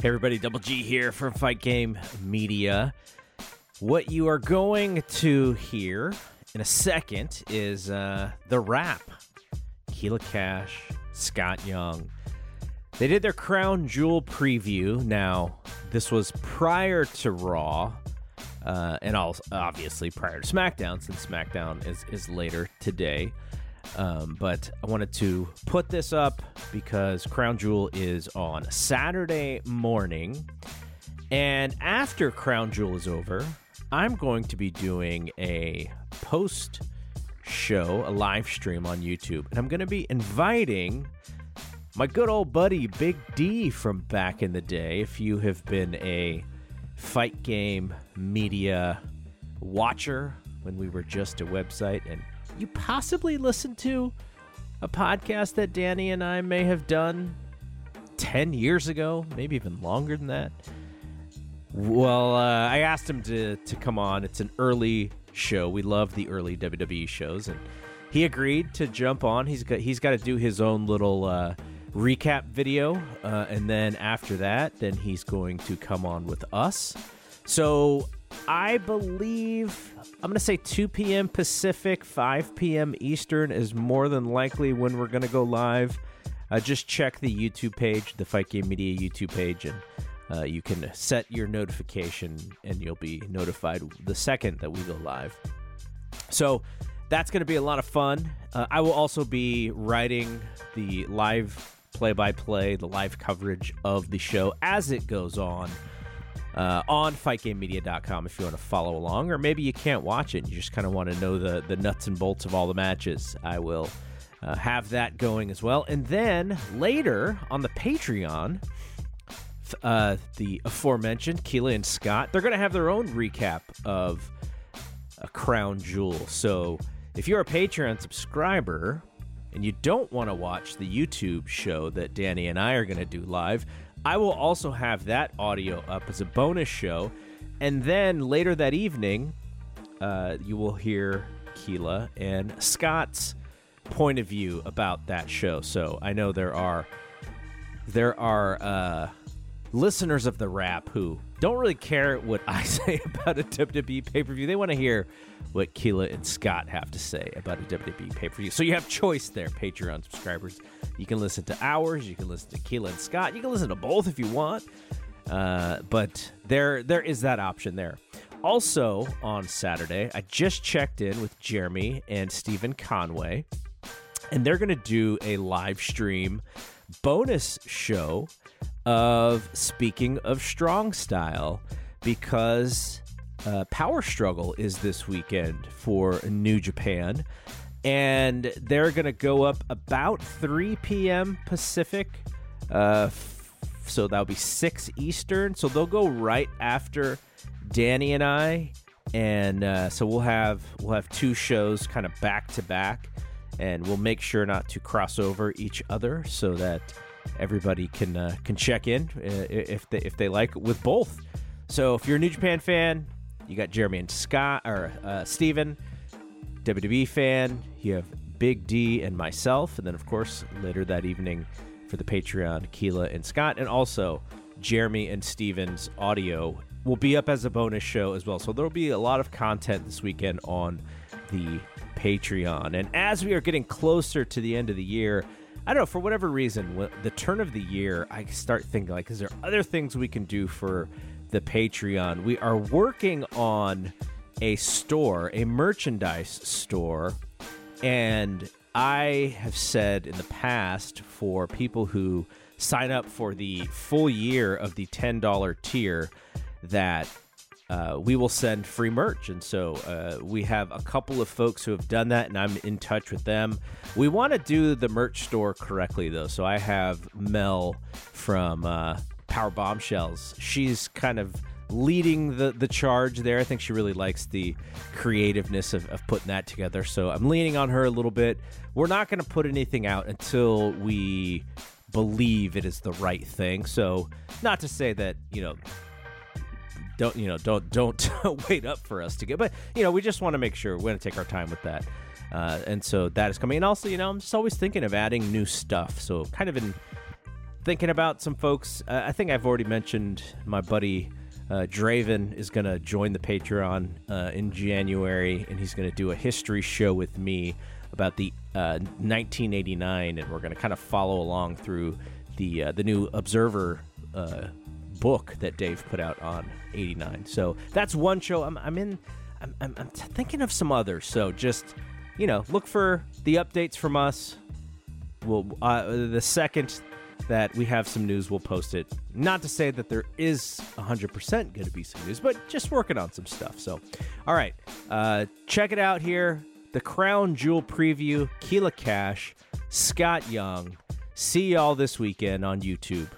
Hey everybody, Double G here from Fight Game Media. What you are going to hear in a second is uh, the Wrap. Keila Cash, Scott Young. They did their Crown Jewel preview. Now, this was prior to Raw, uh, and also obviously prior to SmackDown, since SmackDown is, is later today. Um, but I wanted to put this up because Crown Jewel is on Saturday morning. And after Crown Jewel is over, I'm going to be doing a post show, a live stream on YouTube. And I'm going to be inviting my good old buddy Big D from back in the day. If you have been a fight game media watcher when we were just a website and you possibly listened to a podcast that Danny and I may have done 10 years ago, maybe even longer than that. Well, uh, I asked him to, to come on. It's an early show. We love the early WWE shows, and he agreed to jump on. He's got he's got to do his own little uh, recap video, uh, and then after that, then he's going to come on with us. So I believe I'm going to say 2 p.m. Pacific, 5 p.m. Eastern is more than likely when we're going to go live. Uh, just check the YouTube page, the Fight Game Media YouTube page, and uh, you can set your notification and you'll be notified the second that we go live. So that's going to be a lot of fun. Uh, I will also be writing the live play by play, the live coverage of the show as it goes on. Uh, on fightgamemedia.com if you want to follow along, or maybe you can't watch it and you just kind of want to know the, the nuts and bolts of all the matches. I will uh, have that going as well. And then later on the Patreon, uh, the aforementioned Keila and Scott, they're going to have their own recap of a crown jewel. So if you're a Patreon subscriber and you don't want to watch the YouTube show that Danny and I are going to do live, I will also have that audio up as a bonus show. And then later that evening, uh, you will hear Keila and Scott's point of view about that show. So I know there are there are uh, listeners of the Wrap who don't really care what I say about a WWE pay per view. They want to hear what Keila and Scott have to say about a WWE pay per view. So you have choice there, Patreon subscribers. You can listen to ours, you can listen to Keila and Scott, you can listen to both if you want. Uh, but there, there is that option there. Also on Saturday, I just checked in with Jeremy and Stephen Conway, and they're going to do a live stream bonus show of Speaking of Strong Style because uh, Power Struggle is this weekend for New Japan. And they're going to go up about 3 p.m. Pacific. Uh, f- so that'll be 6 Eastern. So they'll go right after Danny and I. And uh, so we'll have we'll have two shows kind of back to back, and we'll make sure not to cross over each other so that everybody can uh, can check in uh, if they if they like with both. So if you're a New Japan fan, you got Jeremy and Scott or uh, Steven, WWE fan. You have Big D and myself, and then of course later that evening for the Patreon, Keila and Scott, and also Jeremy and Steven's audio will be up as a bonus show as well. So there will be a lot of content this weekend on the Patreon. And as we are getting closer to the end of the year, I don't know, for whatever reason, the turn of the year, I start thinking, like, is there other things we can do for the Patreon? We are working on a store, a merchandise store, and I have said in the past for people who sign up for the full year of the $10 tier that uh, we will send free merch. And so uh, we have a couple of folks who have done that, and I'm in touch with them. We want to do the merch store correctly, though. So I have Mel from uh, Power Bombshells. She's kind of leading the the charge there. I think she really likes the creativeness of, of putting that together. So I'm leaning on her a little bit. We're not going to put anything out until we believe it is the right thing. So not to say that you know don't you know don't don't wait up for us to get but you know we just want to make sure we're going to take our time with that. Uh, and so that is coming. And also you know i'm just always thinking of adding new stuff. So kind of in thinking about some folks. Uh, i think i've already mentioned my buddy uh, Draven is going to join the Patreon uh, in January, and he's going to do a history show with me about the uh, 1989, and we're going to kind of follow along through the uh, the new Observer uh, book that Dave put out on 89. So that's one show. I'm, I'm in. I'm, I'm, I'm thinking of some others. So just you know, look for the updates from us. Well, uh, the second that we have some news, we'll post it. Not to say that there is 100% going to be some news, but just working on some stuff. So, all right, uh, check it out here. The Crown Jewel preview, Keila Cash, Scott Young. See y'all this weekend on YouTube.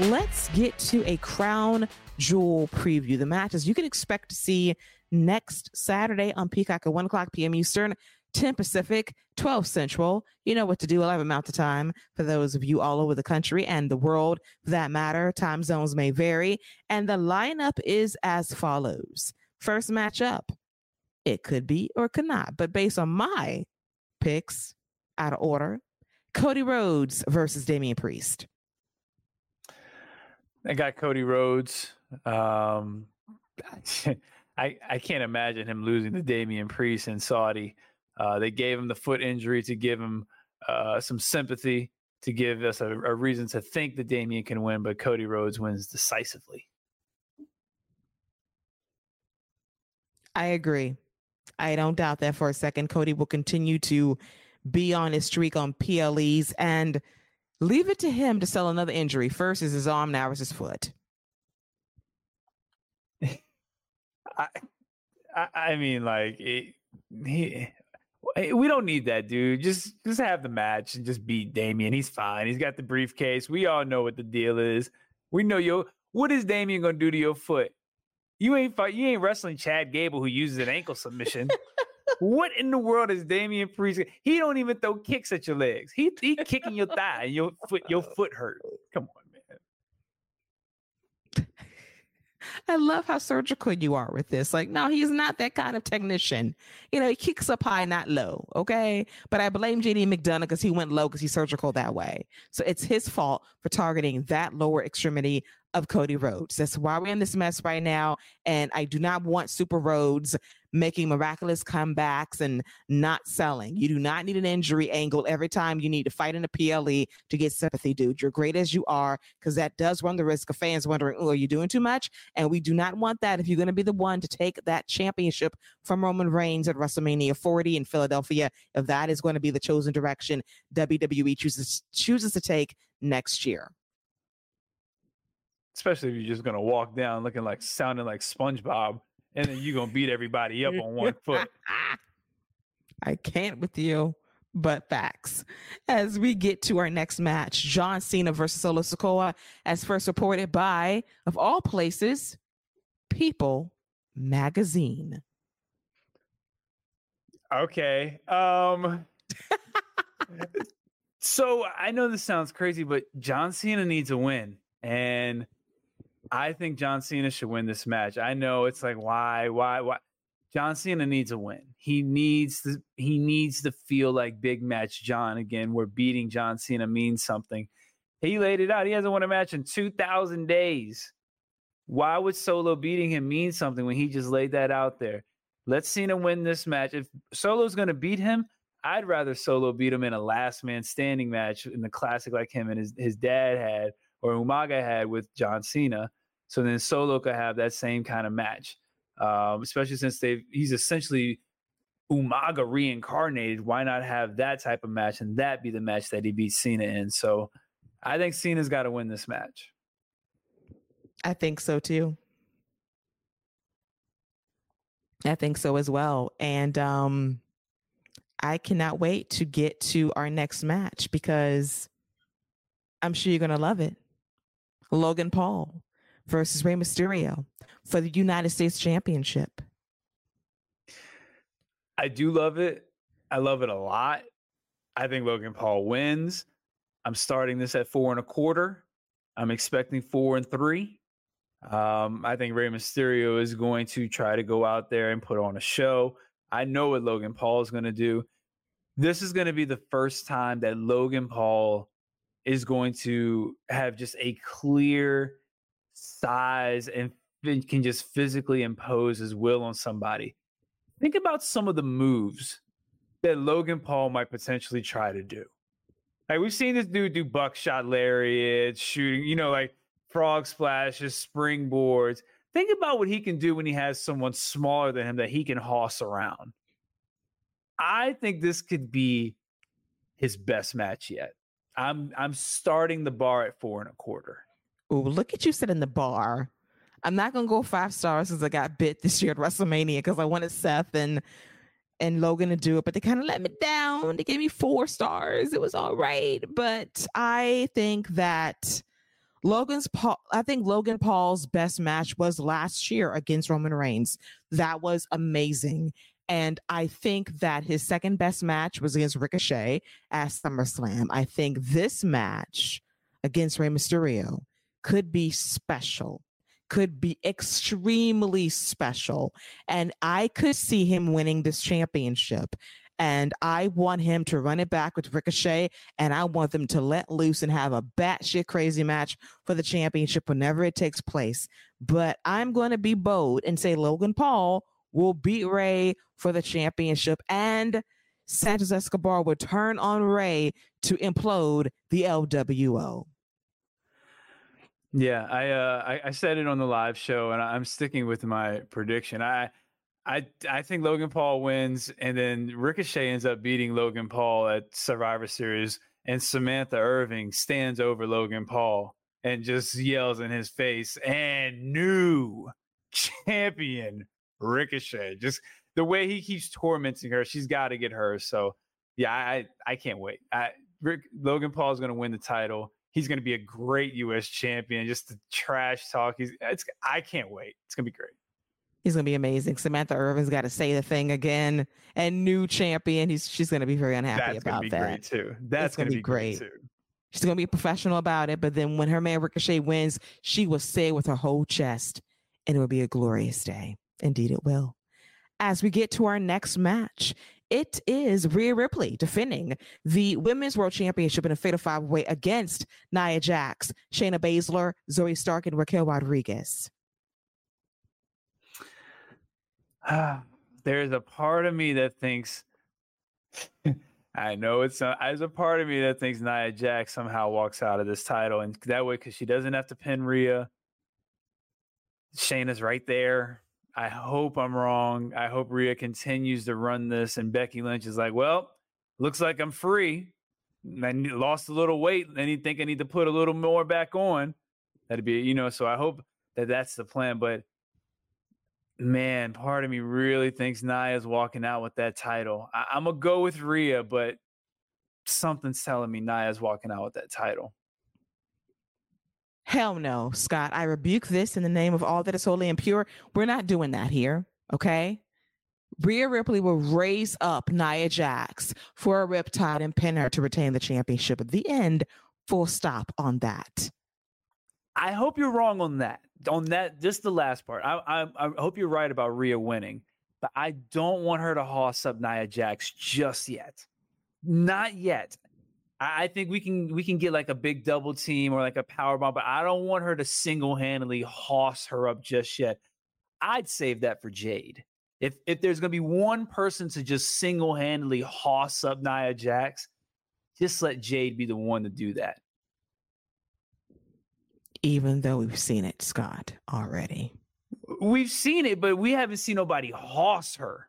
Let's get to a crown jewel preview. The matches you can expect to see next Saturday on Peacock at 1 o'clock p.m. Eastern, 10 Pacific, 12 Central. You know what to do. I'll have 11 Mountain Time for those of you all over the country and the world for that matter. Time zones may vary. And the lineup is as follows First matchup, it could be or could not, but based on my picks out of order, Cody Rhodes versus Damian Priest. I got Cody Rhodes. Um, I I can't imagine him losing to Damian Priest in Saudi. Uh, they gave him the foot injury to give him uh, some sympathy, to give us a, a, reason to think that Damian can win, but Cody Rhodes wins decisively. I agree. I don't doubt that for a second. Cody will continue to be on his streak on PLEs and – Leave it to him to sell another injury. First is his arm, now is his foot. I, I, mean, like it, he, eh, we don't need that dude. Just just have the match and just beat Damian. He's fine. He's got the briefcase. We all know what the deal is. We know yo. What is Damian gonna do to your foot? You ain't fight. You ain't wrestling Chad Gable who uses an ankle submission what in the world is Damian Priest? He don't even throw kicks at your legs. He he kicking your thigh and your foot your foot hurt. Come on, man. I love how surgical you are with this. Like, no, he's not that kind of technician. You know, he kicks up high, not low. Okay. But I blame JD McDonagh because he went low because he's surgical that way. So it's his fault for targeting that lower extremity of Cody Rhodes. That's why we're in this mess right now. And I do not want Super Rhodes making miraculous comebacks and not selling. You do not need an injury angle every time you need to fight in a PLE to get sympathy, dude. You're great as you are, because that does run the risk of fans wondering, oh, are you doing too much? And we do not want that if you're going to be the one to take that championship from Roman Reigns at WrestleMania 40 in Philadelphia. If that is going to be the chosen direction WWE chooses chooses to take next year especially if you're just gonna walk down looking like sounding like SpongeBob, and then you're gonna beat everybody up on one foot. I can't with you, but facts. As we get to our next match, John Cena versus Solo Sikoa, as first reported by, of all places, People Magazine. Okay. Um. so I know this sounds crazy, but John Cena needs a win, and I think John Cena should win this match. I know it's like why, why, why. John Cena needs a win. He needs to he needs to feel like big match John again, where beating John Cena means something. He laid it out. He hasn't won a match in 2,000 days. Why would Solo beating him mean something when he just laid that out there? Let Cena win this match. If Solo's going to beat him, I'd rather Solo beat him in a last man standing match in the classic like him and his, his dad had or Umaga had with John Cena. So then Solo could have that same kind of match, um, especially since they he's essentially Umaga reincarnated. Why not have that type of match and that be the match that he beats Cena in? So I think Cena's got to win this match. I think so too. I think so as well. And um I cannot wait to get to our next match because I'm sure you're going to love it. Logan Paul versus Rey Mysterio for the United States Championship. I do love it. I love it a lot. I think Logan Paul wins. I'm starting this at four and a quarter. I'm expecting four and three. Um, I think Rey Mysterio is going to try to go out there and put on a show. I know what Logan Paul is going to do. This is going to be the first time that Logan Paul is going to have just a clear size and can just physically impose his will on somebody. Think about some of the moves that Logan Paul might potentially try to do. Like we've seen this dude do buckshot lariats, shooting, you know, like frog splashes, springboards. Think about what he can do when he has someone smaller than him that he can hoss around. I think this could be his best match yet. I'm I'm starting the bar at four and a quarter. Oh, look at you setting the bar. I'm not gonna go five stars since I got bit this year at WrestleMania because I wanted Seth and and Logan to do it, but they kind of let me down. They gave me four stars. It was all right, but I think that Logan's Paul. I think Logan Paul's best match was last year against Roman Reigns. That was amazing. And I think that his second best match was against Ricochet at SummerSlam. I think this match against Rey Mysterio could be special could be extremely special. And I could see him winning this championship. And I want him to run it back with Ricochet. And I want them to let loose and have a batshit crazy match for the championship whenever it takes place. But I'm going to be bold and say Logan Paul will beat Rey for the championship. And Santos Escobar will turn on Rey to implode the LWO. Yeah, I, uh, I I said it on the live show, and I'm sticking with my prediction. I I I think Logan Paul wins, and then Ricochet ends up beating Logan Paul at Survivor Series, and Samantha Irvin stands over Logan Paul and just yells in his face, and new champion Ricochet. Just the way he keeps tormenting her, she's got to get her. So yeah, I I can't wait. I Rick, Logan Paul is going to win the title He's going to be a great U.S. champion. Just the trash talk. He's it's. I can't wait. It's going to be great. He's going to be amazing. Samantha Irvin's got to say the thing again. And new champion. He's she's going to be very unhappy That's about be that. Too. That's going to be, be great. great too. She's going to be professional about it. But then when her man Ricochet wins, she will say with her whole chest, and it will be a glorious day. Indeed, it will. As we get to our next match, it is Rhea Ripley defending the Women's World Championship in a fatal five way against Nia Jax, Shayna Baszler, Zoey Stark, and Raquel Rodriguez. There's a part of me that thinks, I know it's not, there's a part of me that thinks Nia Jax somehow walks out of this title. And that way, because she doesn't have to pin Rhea, Shayna's right there. I hope I'm wrong. I hope Rhea continues to run this, and Becky Lynch is like, well, looks like I'm free. I lost a little weight. and you think I need to put a little more back on. That'd be, you know. So I hope that that's the plan. But man, part of me really thinks Nia's walking out with that title. I, am gonna go with Rhea, but something's telling me Nia's walking out with that title. Hell no, Scott. I rebuke this in the name of all that is holy and pure. We're not doing that here. Okay. Rhea Ripley will raise up Nia Jax for a riptide and pin her to retain the championship. At the end, full stop on that. I hope you're wrong on that. On that, just the last part. I, I, I hope you're right about Rhea winning, but I don't want her to hoss up Nia Jax just yet. Not yet. I think we can we can get like a big double team or like a power bomb, but I don't want her to single handedly hoss her up just yet. I'd save that for Jade. If if there's gonna be one person to just single handedly hoss up Nia Jax, just let Jade be the one to do that. Even though we've seen it, Scott, already. We've seen it, but we haven't seen nobody hoss her.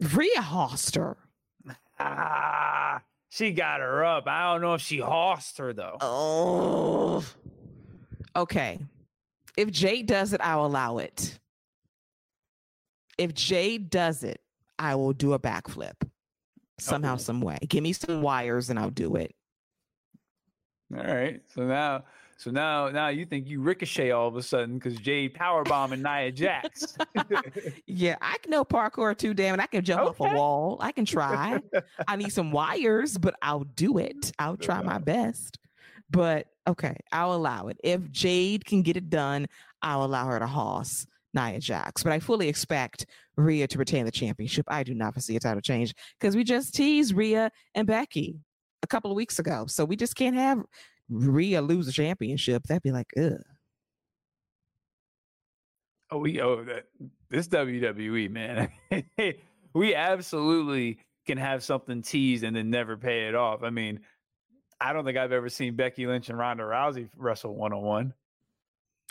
Rhea hossed her. Ah. She got her up. I don't know if she hossed her though. Oh. Okay. If Jade does it, I'll allow it. If Jade does it, I will do a backflip somehow, Oh. some way. Give me some wires and I'll do it. All right. So now, so now, now you think you ricochet all of a sudden because Jade powerbombing Nia Jax. Yeah, I can know parkour too, damn it. I can jump off a wall. I can try. I need some wires, but I'll do it. I'll try my best. But okay, I'll allow it. If Jade can get it done, I'll allow her to hoss Nia Jax. But I fully expect Rhea to retain the championship. I do not foresee a title change because we just teased Rhea and Becky a couple of weeks ago. So we just can't have Rhea uh, lose the championship. That'd be like, ugh. oh, we oh that this WWE man. we absolutely can have something teased and then never pay it off. I mean, I don't think I've ever seen Becky Lynch and Ronda Rousey wrestle one on one.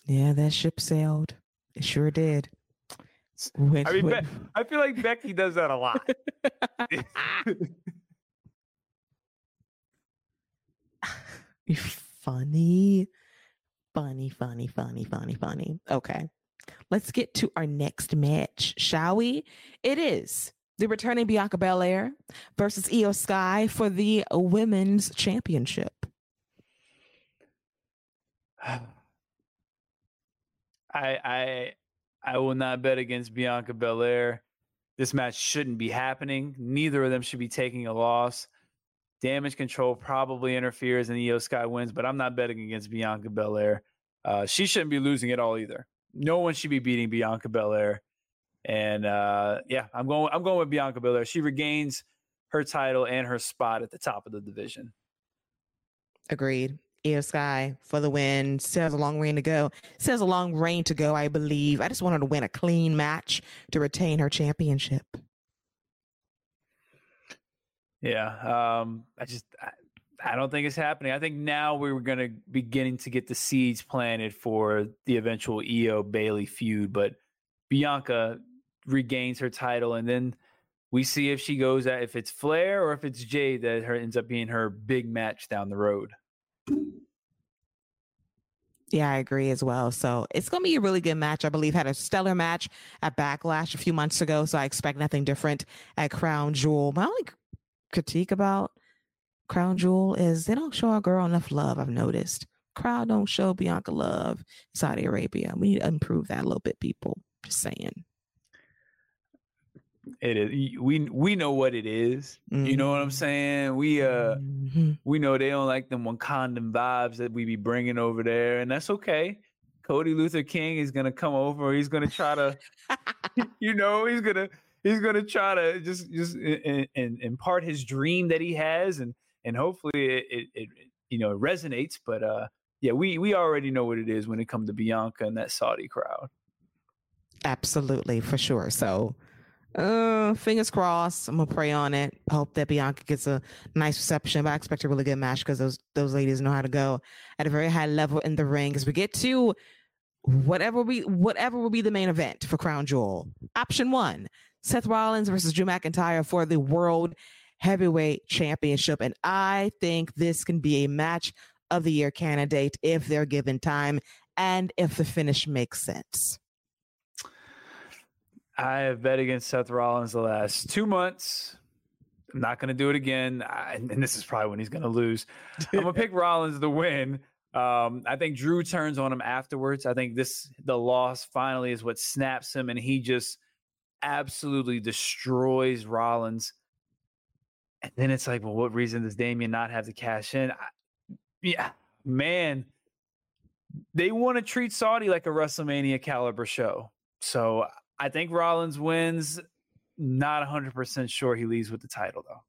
Yeah, that ship sailed. It sure did. When- I mean, Be- I feel like Becky does that a lot. funny. Funny, funny, funny, funny, funny. Okay. Let's get to our next match, shall we? It is the returning Bianca Belair versus Io Sky for the women's championship. I I I will not bet against Bianca Belair. This match shouldn't be happening. Neither of them should be taking a loss. Damage control probably interferes and Io Sky wins, but I'm not betting against Bianca Belair. Uh, she shouldn't be losing at all either. No one should be beating Bianca Belair. And uh, yeah, I'm going. I'm going with Bianca Belair. She regains her title and her spot at the top of the division. Agreed. Io Sky for the win. Still has a long reign to go. Has a long reign to go, I believe. I just want her to win a clean match to retain her championship. Yeah, um, I just I, I don't think it's happening. I think now we're going to beginning to get the seeds planted for the eventual Io Bayley feud, but Bianca regains her title, and then we see if she goes at if it's Flair or if it's Jade that her ends up being her big match down the road. Yeah, I agree as well. So it's going to be a really good match. I believe had a stellar match at Backlash a few months ago. So I expect nothing different at Crown Jewel. My only critique about Crown Jewel is they don't show our girl enough love. I've noticed crowd don't show Bianca love. in Saudi Arabia. We need to improve that a little bit, people. Just saying. It is we we know what it is. You know what I'm Mhm. saying? We uh Mhm. we know they don't like them Wakandan vibes that we be bringing over there, and that's okay. Cody Luther King is gonna come over. He's gonna try to, you know, he's gonna he's gonna try to just just and, impart his dream that he has, and and hopefully it, it, it you know resonates. But uh, yeah, we we already know what it is when it comes to Bianca and that Saudi crowd. Absolutely, for sure. So, uh, fingers crossed. I'm gonna pray on it. Hope that Bianca gets a nice reception. But I expect a really good match because those those ladies know how to go at a very high level in the ring. As we get to whatever we whatever will be the main event for Crown Jewel. Option one: Seth Rollins versus Drew McIntyre for the World Heavyweight Championship, and I think this can be a match of the year candidate if they're given time and if the finish makes sense. I have bet against Seth Rollins the last two months. I'm not going to do it again. I, and this is probably when he's going to lose. I'm going to pick Rollins to win. Um, I think Drew turns on him afterwards. I think this, the loss finally is what snaps him, and he just absolutely destroys Rollins. And then it's like, well, what reason does Damian not have to cash in? I, yeah, man. They want to treat Saudi like a WrestleMania caliber show. So uh, I think Rollins wins. Not 100% sure he leaves with the title, though.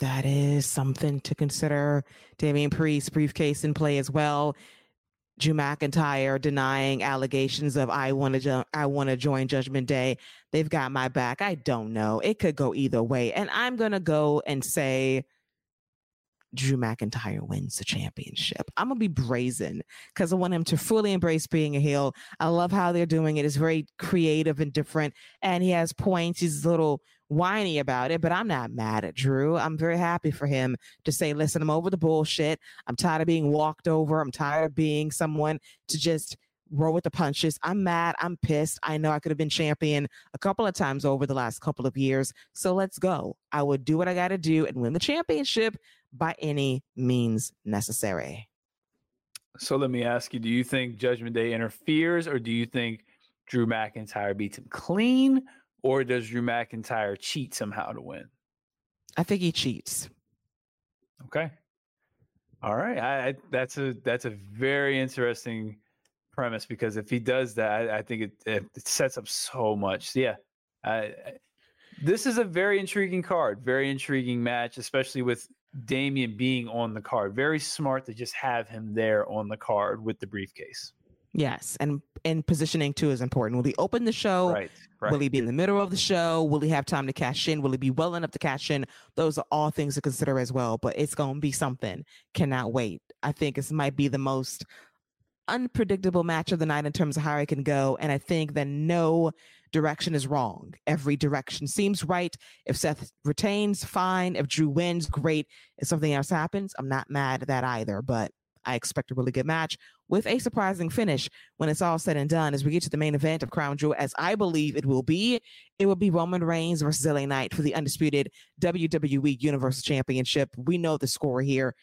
That is something to consider. Damian Priest briefcase in play as well. Drew McIntyre denying allegations of I want to I want to join Judgment Day. They've got my back. I don't know. It could go either way, and I'm gonna go and say Drew McIntyre wins the championship. I'm gonna be brazen because I want him to fully embrace being a heel. I love how they're doing it. It's very creative and different, and he has points. He's little whiny about it, but I'm not mad at Drew. I'm very happy for him to say, listen, I'm over the bullshit. I'm tired of being walked over. I'm tired of being someone to just roll with the punches. I'm mad. I'm pissed. I know I could have been champion a couple of times over the last couple of years. So let's go. I would do what I got to do and win the championship by any means necessary. So let me ask you do you think Judgment Day interferes, or do you think Drew McIntyre beats him clean, or does Drew McIntyre cheat somehow to win? I think he cheats. Okay. All right. I, I that's a that's a very interesting premise because if he does that, I, I think it, it, it sets up so much. Yeah. I, this is a very intriguing card, very intriguing match, especially with Damian being on the card. Very smart to just have him there on the card with the briefcase. Yes, and and positioning too is important. Will he open the show? Right, right. Will he be in the middle of the show? Will he have time to cash in? Will he be well enough to cash in? Those are all things to consider as well. But it's going to be something. Cannot wait. I think this might be the most unpredictable match of the night in terms of how it can go. And I think that no direction is wrong. Every direction seems right. If Seth retains, fine. If Drew wins, great. If something else happens, I'm not mad at that either. But I expect a really good match with a surprising finish when it's all said and done. As we get to the main event of Crown Jewel, as I believe it will be, it will be Roman Reigns versus LA Knight for the undisputed WWE Universal Championship. We know the score here.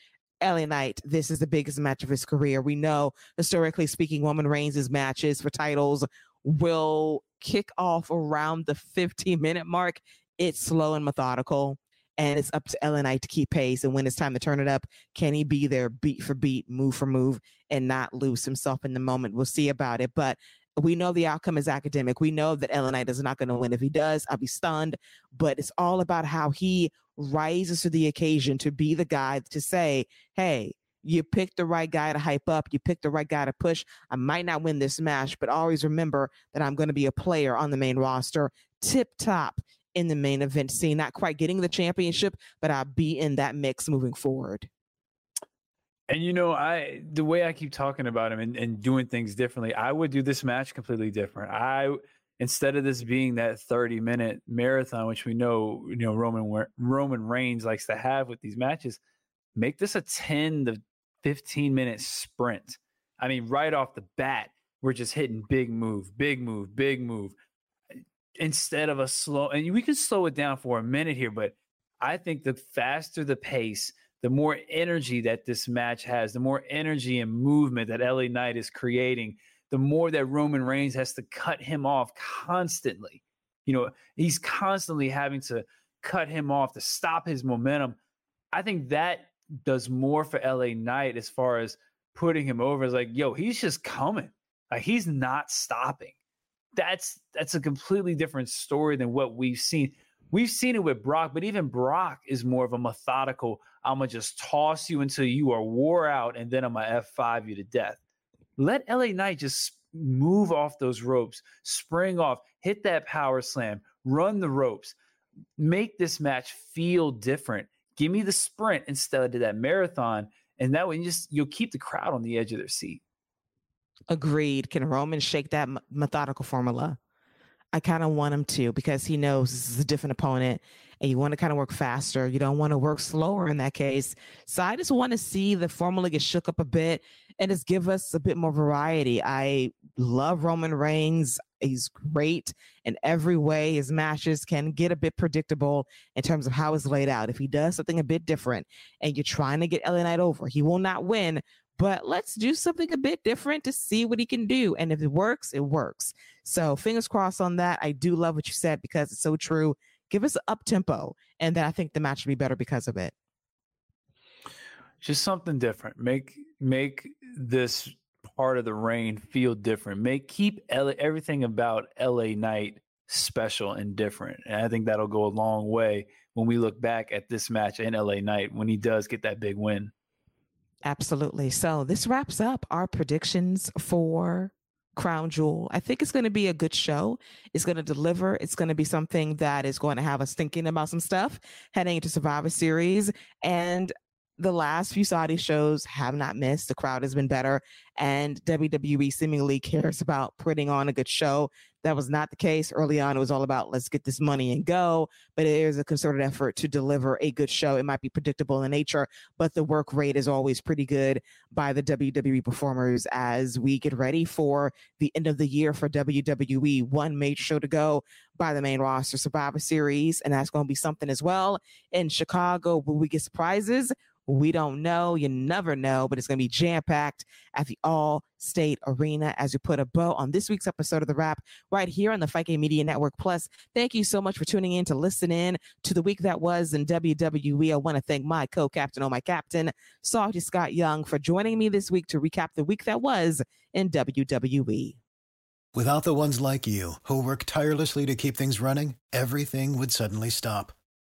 LA Knight, this is the biggest match of his career. We know, historically speaking, Roman Reigns' matches for titles will kick off around the 15 minute mark. It's slow and methodical, and it's up to Knight to keep pace. And when it's time to turn it up, can he be there beat for beat, move for move, and not lose himself in the moment? We'll see about it. But we know the outcome is academic. We know that Knight is not going to win. If he does, I'll be stunned. But it's all about how he rises to the occasion to be the guy to say, hey, you picked the right guy to hype up. You picked the right guy to push. I might not win this match, but always remember that I'm going to be a player on the main roster, tip top in the main event scene. Not quite getting the championship, but I'll be in that mix moving forward. And you know, I the way I keep talking about him and, and doing things differently, I would do this match completely different. I instead of this being that 30 minute marathon, which we know, you know, Roman Roman Reigns likes to have with these matches, make this a 10 to 15 minute sprint. I mean, right off the bat, we're just hitting big move, big move, big move. Instead of a slow, and we can slow it down for a minute here, but I think the faster the pace, the more energy that this match has, the more energy and movement that LA Knight is creating, the more that Roman Reigns has to cut him off constantly. You know, he's constantly having to cut him off to stop his momentum. I think that does more for LA Knight as far as putting him over. Is like, yo, he's just coming. Like he's not stopping. That's that's a completely different story than what we've seen. We've seen it with Brock, but even Brock is more of a methodical. I'm gonna just toss you until you are wore out, and then I'm gonna F5 you to death. Let LA Knight just move off those ropes, spring off, hit that power slam, run the ropes, make this match feel different. Give me the sprint instead of that marathon, and that way you just you'll keep the crowd on the edge of their seat. Agreed. Can Roman shake that methodical formula? I kind of want him to because he knows this is a different opponent and you want to kind of work faster. You don't want to work slower in that case. So I just want to see the formula get shook up a bit and just give us a bit more variety. I love Roman Reigns. He's great in every way. His matches can get a bit predictable in terms of how it's laid out. If he does something a bit different and you're trying to get LA Knight over, he will not win, but let's do something a bit different to see what he can do. And if it works, it works. So fingers crossed on that. I do love what you said because it's so true. Give us up tempo, and then I think the match will be better because of it. Just something different. Make make this part of the reign feel different. Make keep LA, everything about LA Knight special and different. And I think that'll go a long way when we look back at this match in LA Knight when he does get that big win. Absolutely. So this wraps up our predictions for Crown Jewel. I think it's going to be a good show. It's going to deliver. It's going to be something that is going to have us thinking about some stuff heading into Survivor Series. And the last few Saudi shows have not missed. The crowd has been better. and WWE seemingly cares about putting on a good show. That was not the case early on. It was all about let's get this money and go. But it is a concerted effort to deliver a good show. It might be predictable in nature, but the work rate is always pretty good by the WWE performers as we get ready for the end of the year for WWE. One major show to go by the main roster Survivor Series, and that's going to be something as well. In Chicago, will we get surprises? We don't know. You never know, but it's going to be jam packed at the All State Arena as we put a bow on this week's episode of The Wrap right here on the Fight Game Media Network. Plus, thank you so much for tuning in to listen in to the week that was in WWE. I want to thank my co captain, or oh, my captain, Salty Scott Young, for joining me this week to recap the week that was in WWE. Without the ones like you, who work tirelessly to keep things running, everything would suddenly stop.